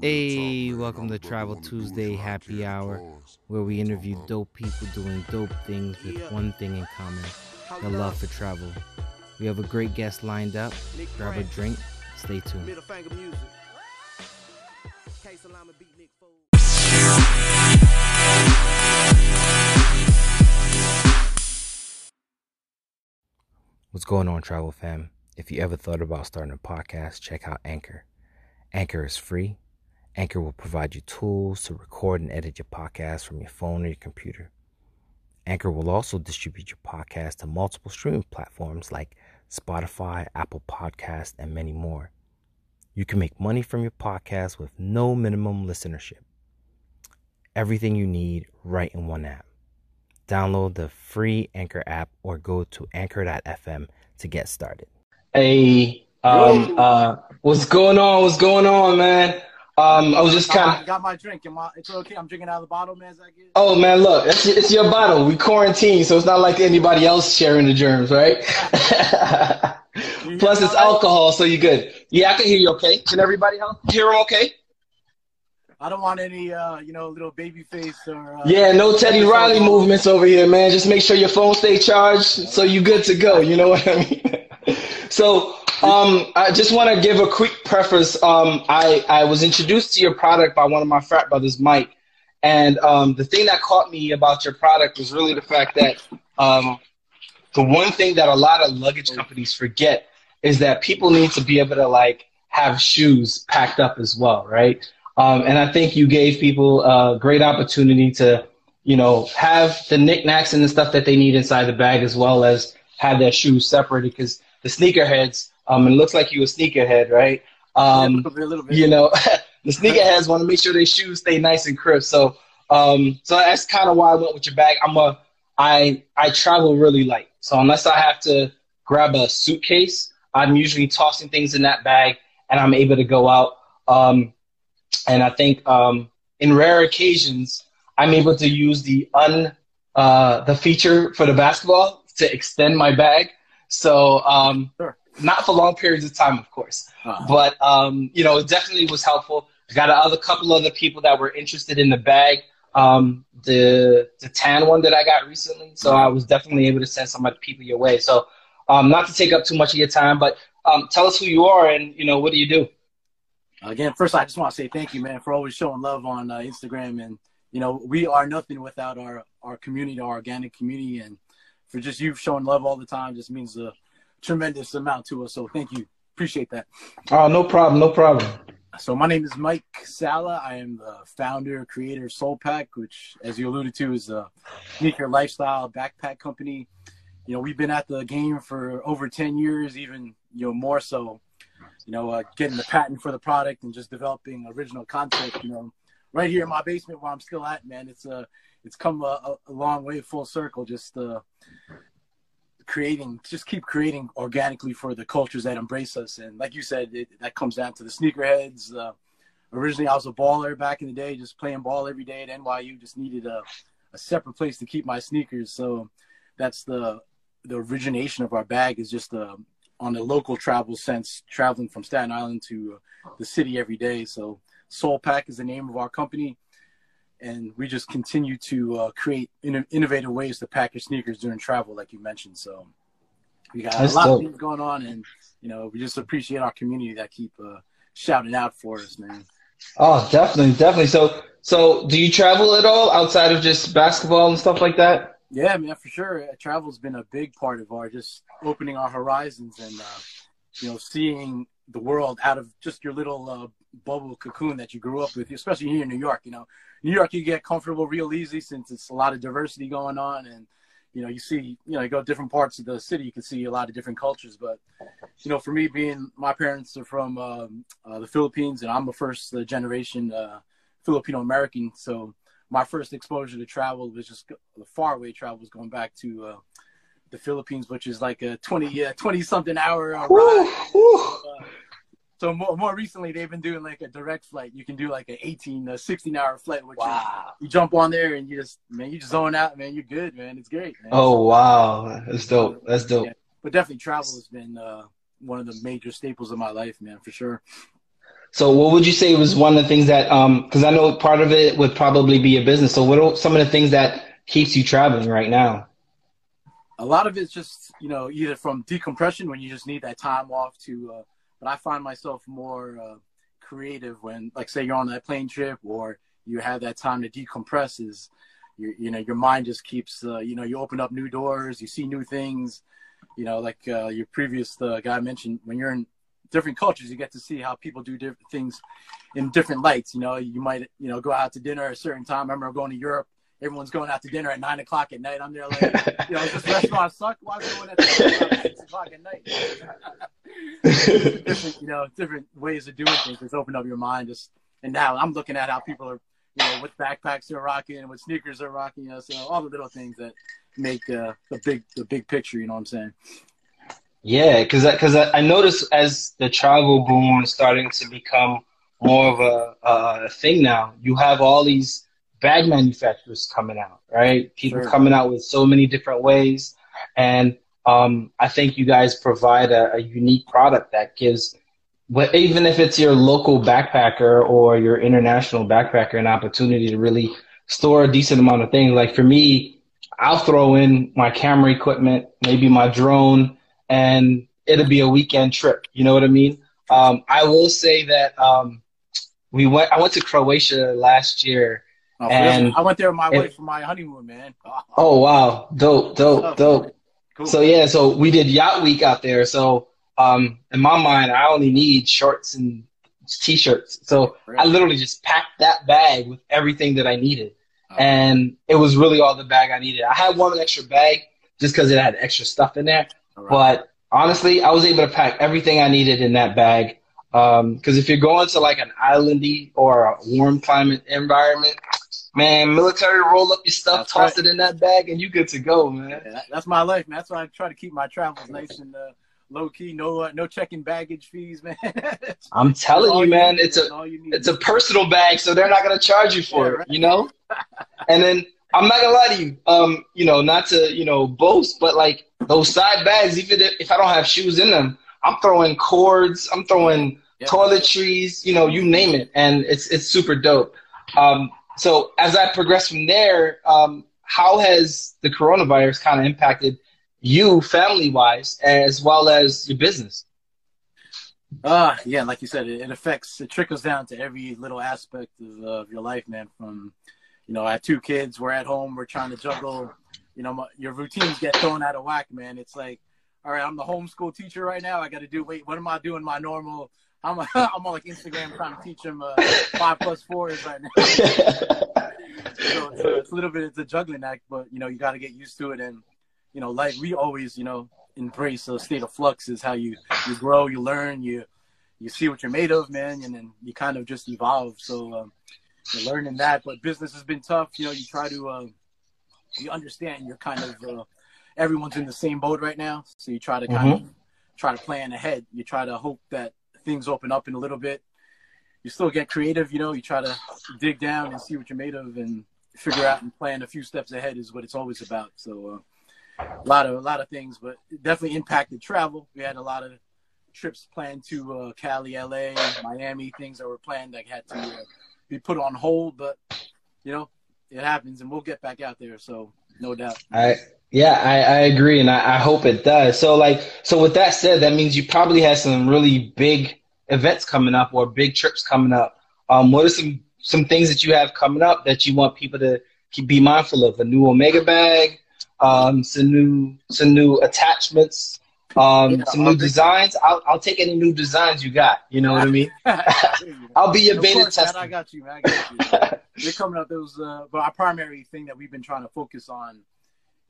Hey, welcome to Travel Tuesday Happy Hour, where we interview dope people doing dope things with one thing in common the love for travel. We have a great guest lined up. Grab a drink, stay tuned. Middle finger music. K Salama beat Nick Foles. What's going on, travel fam? If you ever thought about starting a podcast, check out Anchor. Anchor is free. Anchor will provide you tools to record and edit your podcast from your phone or your computer. Anchor will also distribute your podcast to multiple streaming platforms like Spotify, Apple Podcasts, and many more. You can make money from your podcast with no minimum listenership. Everything you need right in one app. Download the free Anchor app or go to anchor.fm to get started. Hey, um, uh, what's going on? What's going on, man? Um, I was just kind of. got my drink. Am I, it's okay. I'm drinking out of the bottle, man. As I get. Oh man, look, it's, it's your bottle. We quarantine, so it's not like anybody else sharing the germs, right? Plus, it's alcohol, so you're good. Yeah, I can hear you. Okay, can everybody help hear? Okay. I don't want any, uh, you know, little baby face or. Uh, Yeah, no Teddy Riley movements over here, man. Just make sure your phone stay charged, so you good to go. You know what I mean? so, um, I just want to give a quick preface. Um, I I was introduced to your product by one of my frat brothers, Mike, and um, the thing that caught me about your product was really the fact that um, the one thing that a lot of luggage companies forget is that people need to be able to like have shoes packed up as well, right? Um, and I think you gave people a great opportunity to, you know, have the knickknacks and the stuff that they need inside the bag as well as have their shoes separated because the sneakerheads, um, it looks like you a sneakerhead, right? a Um, little bit, a little bit. you know, the sneakerheads want to make sure their shoes stay nice and crisp. So, um, so that's kind of why I went with your bag. I'm a, I, I travel really light. So unless I have to grab a suitcase, I'm usually tossing things in that bag and I'm able to go out. Um, and I think, um, in rare occasions, I'm able to use the un, uh, the feature for the basketball to extend my bag. So, um, Sure. Not for long periods of time, of course Uh, but um, you know, it definitely was helpful. I got a other couple other people that were interested in the bag. Um, the the tan one that I got recently, so I was definitely able to send some people your way. So, um, not to take up too much of your time, but um, tell us who you are and you know what do you do? again, first, I just want to say thank you, man, for always showing love on uh, Instagram. And, you know, we are nothing without our, our community, our organic community. And for just you showing love all the time just means a tremendous amount to us. So thank you. Appreciate that. Oh, no problem, no problem. So my name is Mike Sala. I am the founder, creator of Soul Pack, which, as you alluded to, is a sneaker lifestyle backpack company. You know, we've been at the game for over ten years, even you know more so. You know, uh, getting the patent for the product and just developing original concept. You know, right here in my basement where I'm still at, man. It's uh, it's come a, a, a long way, full circle. Just uh, creating, just keep creating organically for the cultures that embrace us. And like you said, it, that comes down to the sneakerheads. Uh, originally, I was a baller back in the day, just playing ball every day at NYU. Just needed a, a separate place to keep my sneakers. So that's the the origination of our bag is just uh, on a local travel sense, traveling from Staten Island to uh, the city every day. So Soul Pack is the name of our company. And we just continue to uh, create in- innovative ways to pack your sneakers during travel, like you mentioned. So we got That's a lot dope. of things going on, and you know we just appreciate our community that keep uh, shouting out for us, man. Oh, definitely, definitely. So, so do you travel at all outside of just basketball and stuff like that? Yeah, man, for sure. Uh, Travel's been a big part of our just opening our horizons and uh, you know seeing the world out of just your little uh, bubble cocoon that you grew up with, especially here in New York. You know, New York you get comfortable real easy since it's a lot of diversity going on, and you know you see you know you go different parts of the city, you can see a lot of different cultures. But you know, for me, being my parents are from um, uh, the Philippines, and I'm a first uh, generation uh, Filipino American, so my first exposure to travel was just the faraway travel was going back to uh, the Philippines, which is like a 20 uh, 20 something hour uh, ride. Uh, so more, more recently, they've been doing like a direct flight. You can do like an 18, uh, 16 hour flight, which is, Wow. you jump on there and you just, man, you just zone out, man. You're good, man. It's great. Man. Oh wow, that's dope. That's dope. Yeah. But definitely travel has been uh, one of the major staples of my life, man, for sure. So what would you say was one of the things that, um, cause I know part of it would probably be a business. So what are some of the things that keeps you traveling right now? A lot of it's just, you know, either from decompression when you just need that time off to, uh, but I find myself more, uh, creative when, like, say you're on that plane trip or you have that time to decompress is, you, you know, your mind just keeps, uh, you know, you open up new doors, you see new things, you know, like, uh, your previous, uh, guy mentioned when you're in different cultures, you get to see how people do different things in different lights. You know, you might, you know, go out to dinner at a certain time. I remember going to Europe. Everyone's going out to dinner at nine o'clock at night. I'm there like, you know, this restaurant suck. Why are we going at six o'clock at night? different, you know, different ways of doing things. Just open up your mind. Just and now I'm looking at how people are, you know, what backpacks they're rocking, and what sneakers they're rocking. You know, so all the little things that make uh, the big the big picture. You know what I'm saying? Yeah, because because I, I noticed as the travel boom is starting to become more of a, a thing now, you have all these bag manufacturers coming out, right? People Sure. coming out with so many different ways, and um, I think you guys provide a, a unique product that gives, even if it's your local backpacker or your international backpacker, an opportunity to really store a decent amount of things. Like for me, I'll throw in my camera equipment, maybe my drone, and it'll be a weekend trip. You know what I mean? Um, I will say that um, we went. I went to Croatia last year. Oh, And- I went there with my wife for my honeymoon, man. Oh wow, dope, dope, dope. Cool. So yeah, so we did yacht week out there. So um, in my mind, I only need shorts and t-shirts. So I literally just packed that bag with everything that I needed, Oh. and it was really all the bag I needed. I had one extra bag just because it had extra stuff in there. Right. But honestly, I was able to pack everything I needed in that bag. Because if you're going to like an islandy or a warm climate environment, man, military roll up your stuff, That's toss right. it in that bag, and you good to go, man. Yeah, that's my life, man. That's why I try to keep my travels nice and uh, low key. No, uh, no checking baggage fees, man. I'm telling you, man, need, it's a you it's a personal bag, so they're not gonna charge you for Yeah, it, right. you know. and then I'm not gonna lie to you, um, you know, not to you know boast, but like those side bags, even if, if I don't have shoes in them, I'm throwing cords, I'm throwing Yeah. toiletries, you know, you name it, and it's it's super dope. Um, so as I progress from there, um, how has the coronavirus kind of impacted you, family wise, as well as your business? Uh, yeah, like you said, it, it affects, it trickles down to every little aspect of, uh, of your life, man. From, you know, I have two kids, we're at home, we're trying to juggle, you know, my, your routines get thrown out of whack, man. It's like, all right, I'm the homeschool teacher right now. I got to do, wait, what am I doing? My normal, I'm, I'm on like Instagram trying to teach them uh, five plus fours right now. so it's, a, it's a little bit, it's a juggling act, but, you know, you got to get used to it. And, you know, like we always, you know, embrace a state of flux is how you, you grow, you learn, you, you see what you're made of, man, and then you kind of just evolve. So um, you're learning that, but business has been tough. You know, you try to, uh, you understand you're kind of, uh, everyone's in the same boat right now. So you try to kind of try to plan ahead. You try to hope that things open up in a little bit. You still get creative, you know, you try to dig down and see what you're made of and figure out and plan a few steps ahead is what it's always about. So, uh, a lot of a lot of things, but it definitely impacted travel. We had a lot of trips planned to uh, Cali, LA, Miami, things that were planned that had to uh, be put on hold. But you know, it happens, and we'll get back out there. So no doubt. I yeah, I, I agree, and I, I hope it does. So like, so with that said, that means you probably have some really big events coming up or big trips coming up. Um, what are some some things that you have coming up that you want people to keep, be mindful of? A new Omega bag, um, some new some new attachments, um, Yeah, some I'll new designs. I'll I'll take any new designs you got. You know what I mean? I'll be your Of beta course, man, tester. I got you, man. I got you. They're coming up. Those, uh, but our primary thing that we've been trying to focus on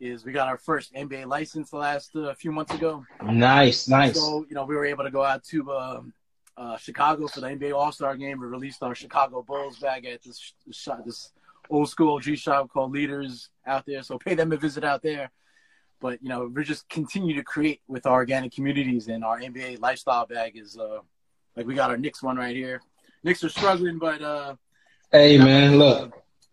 is we got our first NBA license the last uh, few months ago. Nice, nice. So you know we were able to go out to um, uh, Chicago for the NBA All Star game. We released our Chicago Bulls bag at this shop, this old school G shop called Leaders out there. So pay them a visit out there. But you know we're just continue to create with our organic communities, and our NBA lifestyle bag is uh, like we got our Knicks one right here. Knicks are struggling, but uh, Hey man, look.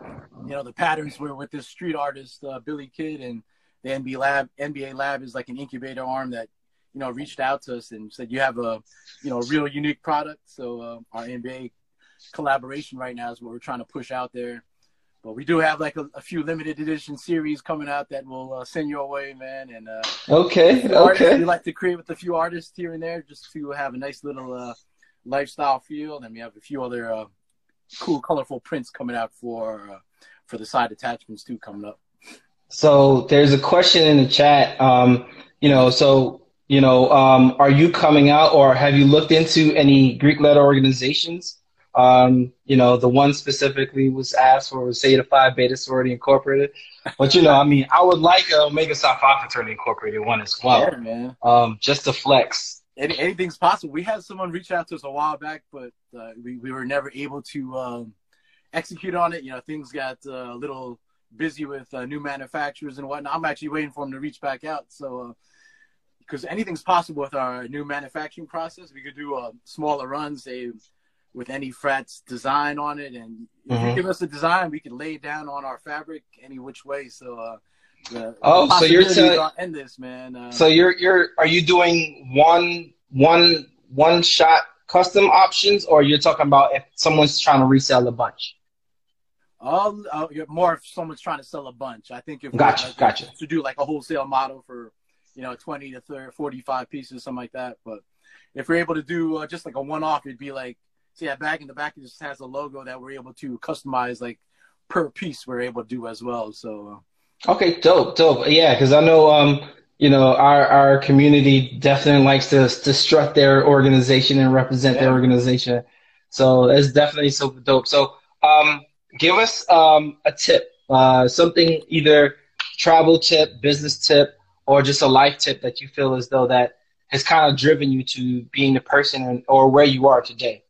you know the patterns were with this street artist uh, Billy Kidd and the NBA lab. NBA lab is like an incubator arm that you know, reached out to us and said you have a, you know, a real unique product. So uh, our NBA collaboration right now is what we're trying to push out there. But we do have like a, a few limited edition series coming out that we'll uh, send your way, man. And uh, Okay, artists, okay. we like to create with a few artists here and there just to have a nice little uh, lifestyle feel. And we have a few other uh, cool, colorful prints coming out for uh, for the side attachments too coming up. So there's a question in the chat. Um, you know, so you know, um, are you coming out, or have you looked into any Greek letter organizations? Um, you know, the one specifically was asked for was Zeta Phi Beta Sorority Incorporated. But you know, I mean, I would like a Omega Psi Phi Fraternity Incorporated one as well, yeah, man. um, just to flex. Any, anything's possible. We had someone reach out to us a while back, but uh, we, we were never able to um, execute on it. You know, things got uh, a little busy with uh, new manufacturers and whatnot. I'm actually waiting for them to reach back out. So, because anything's possible with our new manufacturing process, we could do a smaller runs, say, with any frats design on it. And if you give us a design, we can lay it down on our fabric any which way. So, uh, the, Oh, the so you're telling- endless, man. Uh, So you're you're are you doing one one one shot custom options, or you're talking about if someone's trying to resell a bunch? Oh, uh, more if someone's trying to sell a bunch. I think if we, Gotcha, like, gotcha. to do like a wholesale model for you know 20 to 30, 45 pieces, something like that. But if we're able to do uh, just like a one-off, it'd be like see that bag in the back it just has a logo that we're able to customize like per piece. We're able to do as well. So Okay, dope, dope. Yeah, because I know um you know our our community definitely likes to to strut their organization and represent their organization. So that's definitely super dope. So um give us um a tip, uh something either travel tip, business tip, or just a life tip that you feel as though that has kind of driven you to being the person or where you are today.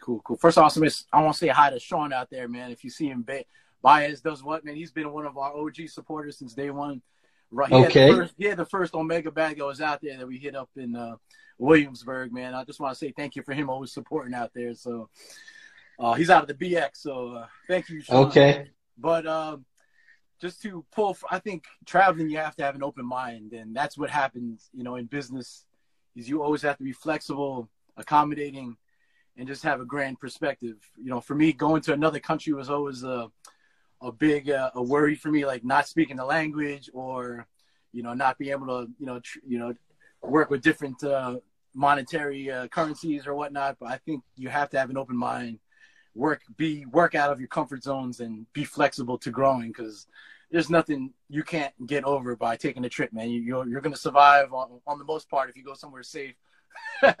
cool, cool. First off, I want to say hi to Sean out there, man. If you see him, ba- Baez does what, man? He's been one of our OG supporters since day one. Right. He Okay. Had the first, he had the first Omega bag that was out there that we hit up in uh, Williamsburg, man. I just want to say thank you for him always supporting out there. So uh, he's out of the BX. So uh, thank you, Sean. Okay. But um, just to pull, i think traveling, you have to have an open mind, and that's what happens, you know, in business. Is you always have to be flexible, accommodating, and just have a grand perspective. You know, for me, going to another country was always a a big uh, a worry for me, like not speaking the language or you know not being able to you know tr- you know work with different uh, monetary uh, currencies or whatnot. But I think you have to have an open mind work be work out of your comfort zones and be flexible to growing because there's nothing you can't get over by taking a trip man you, you're, you're going to survive on, on the most part if you go somewhere safe yeah,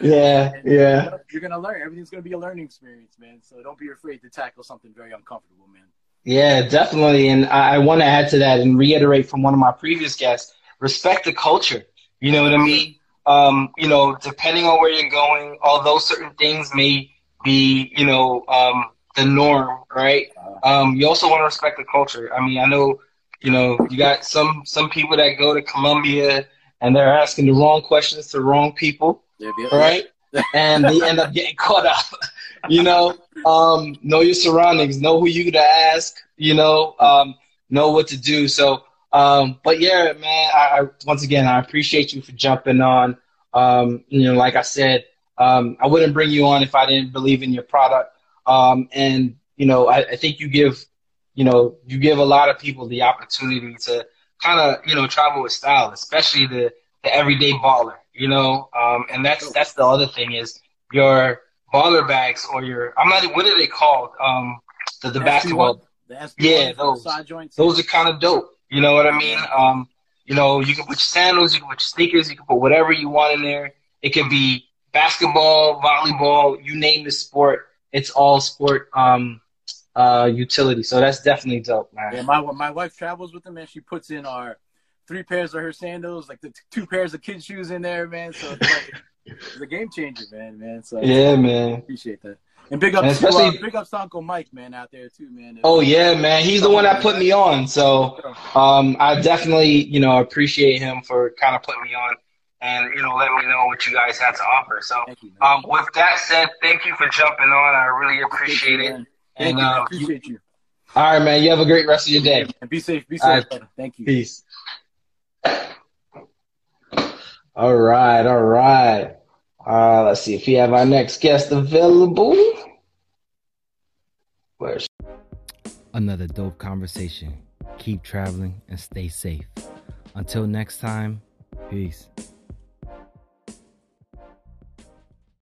And, yeah. you're going to learn everything's going to be a learning experience man so don't be afraid to tackle something very uncomfortable man Yeah, definitely. And I, I want to add to that and reiterate from one of my previous guests respect the culture. You know what I mean? Um, you know, depending on where you're going, although certain things may be, you know, um, the norm, right? Um, you also want to respect the culture. I mean, I know, you know, you got some some people that go to Colombia and they're asking the wrong questions to the wrong people yeah, yeah, right? and they end up getting caught up. You know, um, know your surroundings, know who you to ask. You know, um, know what to do. So, um, but yeah, man. I, I once again, I appreciate you for jumping on. Um, you know, like I said, um, I wouldn't bring you on if I didn't believe in your product. Um, and you know, I, I think you give, you know, you give a lot of people the opportunity to kind of, you know, travel with style, especially the the everyday baller. You know, um, and that's that's the other thing is your baller bags or your I'm not what are they called? Um, the the basketball the Yeah, those. those are kind of dope. You know what I mean? Um, you know, you can put your sandals, you can put your sneakers, you can put whatever you want in there. It could be basketball, volleyball, you name the sport. It's all sport um, uh, utility. So that's definitely dope, man. Yeah, my my wife travels with them, and she puts in our three pairs of her sandals, like the t- two pairs of kids' shoes in there, man. So it's, like, it's a game changer, man, man. So Yeah, man. appreciate that. And big ups, And to, uh, especially- big ups to Uncle Mike, man, out there too, man. Oh yeah, man. He's the one that put me on. So um, I definitely, you know, appreciate him for kind of putting me on and you know letting me know what you guys had to offer. So you, um, with that said, thank you for jumping on. I really appreciate it. man. Thank And you, uh, appreciate you. all right, man. You have a great rest of your day. And be safe, be safe, right. brother. Thank you. Peace. All right, all right. Uh, let's see if we have our next guest available. Where's Another dope conversation. Keep traveling and stay safe. Until next time, peace.